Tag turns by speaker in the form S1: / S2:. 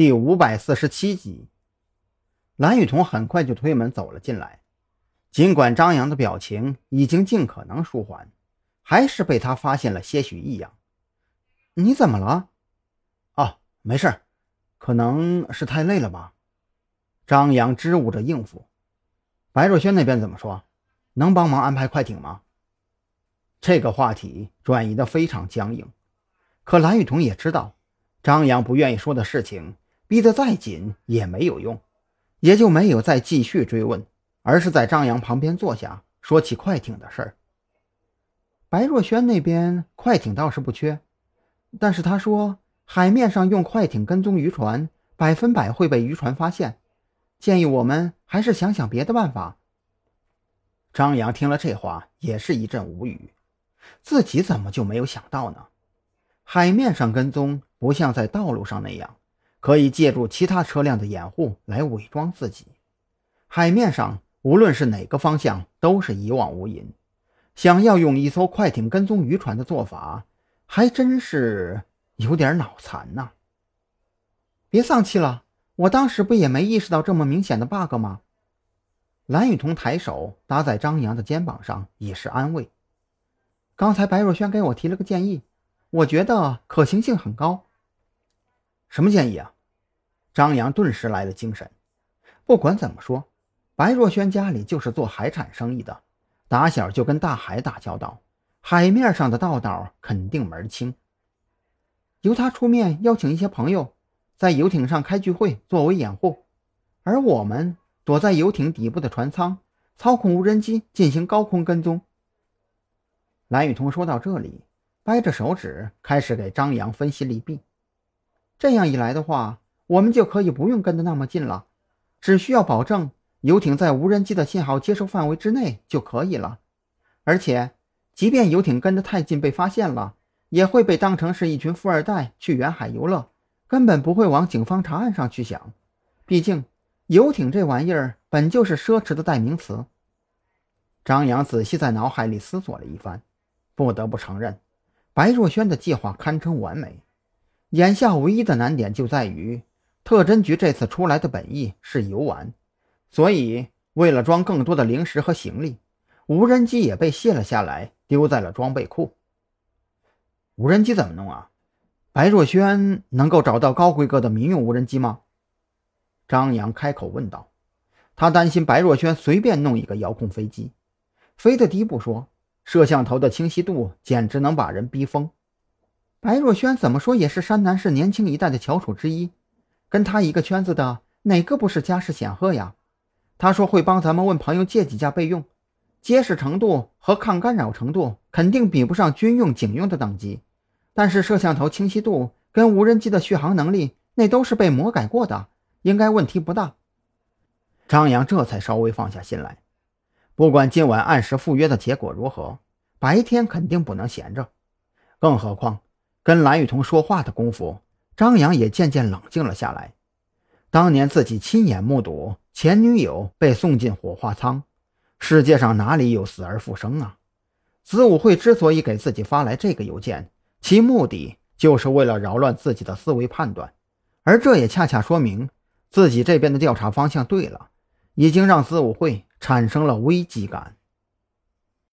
S1: 第五百四十七集，蓝雨桐很快就推门走了进来。尽管张扬的表情已经尽可能舒缓，还是被他发现了些许异样。你怎么了？哦，没事，可能是太累了吧。张扬支吾着应付。白若萱那边怎么说？能帮忙安排快艇吗？这个话题转移的非常僵硬。可蓝雨桐也知道，张扬不愿意说的事情。逼得再紧也没有用，也就没有再继续追问，而是在张扬旁边坐下，说起快艇的事儿。白若萱那边快艇倒是不缺，但是他说海面上用快艇跟踪渔船，百分百会被渔船发现，建议我们还是想想别的办法。张扬听了这话，也是一阵无语，自己怎么就没有想到呢？海面上跟踪不像在道路上那样。可以借助其他车辆的掩护来伪装自己。海面上无论是哪个方向都是一望无垠，想要用一艘快艇跟踪渔船的做法，还真是有点脑残呐。别丧气了，我当时不也没意识到这么明显的 bug 吗？蓝雨桐抬手搭在张扬的肩膀上，以示安慰。刚才白若萱给我提了个建议，我觉得可行性很高。什么建议啊？张扬顿时来了精神。不管怎么说，白若萱家里就是做海产生意的，打小就跟大海打交道，海面上的道道肯定门清。由他出面邀请一些朋友，在游艇上开聚会作为掩护，而我们躲在游艇底部的船舱，操控无人机进行高空跟踪。蓝雨桐说到这里，掰着手指开始给张扬分析利弊。这样一来的话，我们就可以不用跟得那么近了，只需要保证游艇在无人机的信号接收范围之内就可以了。而且，即便游艇跟得太近被发现了，也会被当成是一群富二代去远海游乐，根本不会往警方查案上去想。毕竟，游艇这玩意儿本就是奢侈的代名词。张扬仔细在脑海里思索了一番，不得不承认，白若萱的计划堪称完美。眼下唯一的难点就在于，特侦局这次出来的本意是游玩，所以为了装更多的零食和行李，无人机也被卸了下来，丢在了装备库。无人机怎么弄啊？白若萱能够找到高规格的民用无人机吗？张扬开口问道。他担心白若萱随便弄一个遥控飞机，飞得低不说，摄像头的清晰度简直能把人逼疯。白若萱怎么说也是山南市年轻一代的翘楚之一，跟他一个圈子的哪个不是家世显赫呀？他说会帮咱们问朋友借几架备用，结实程度和抗干扰程度肯定比不上军用、警用的等级，但是摄像头清晰度跟无人机的续航能力那都是被魔改过的，应该问题不大。张扬这才稍微放下心来，不管今晚按时赴约的结果如何，白天肯定不能闲着，更何况。跟蓝雨桐说话的功夫，张扬也渐渐冷静了下来。当年自己亲眼目睹前女友被送进火化舱，世界上哪里有死而复生啊？子午会之所以给自己发来这个邮件，其目的就是为了扰乱自己的思维判断，而这也恰恰说明自己这边的调查方向对了，已经让子午会产生了危机感。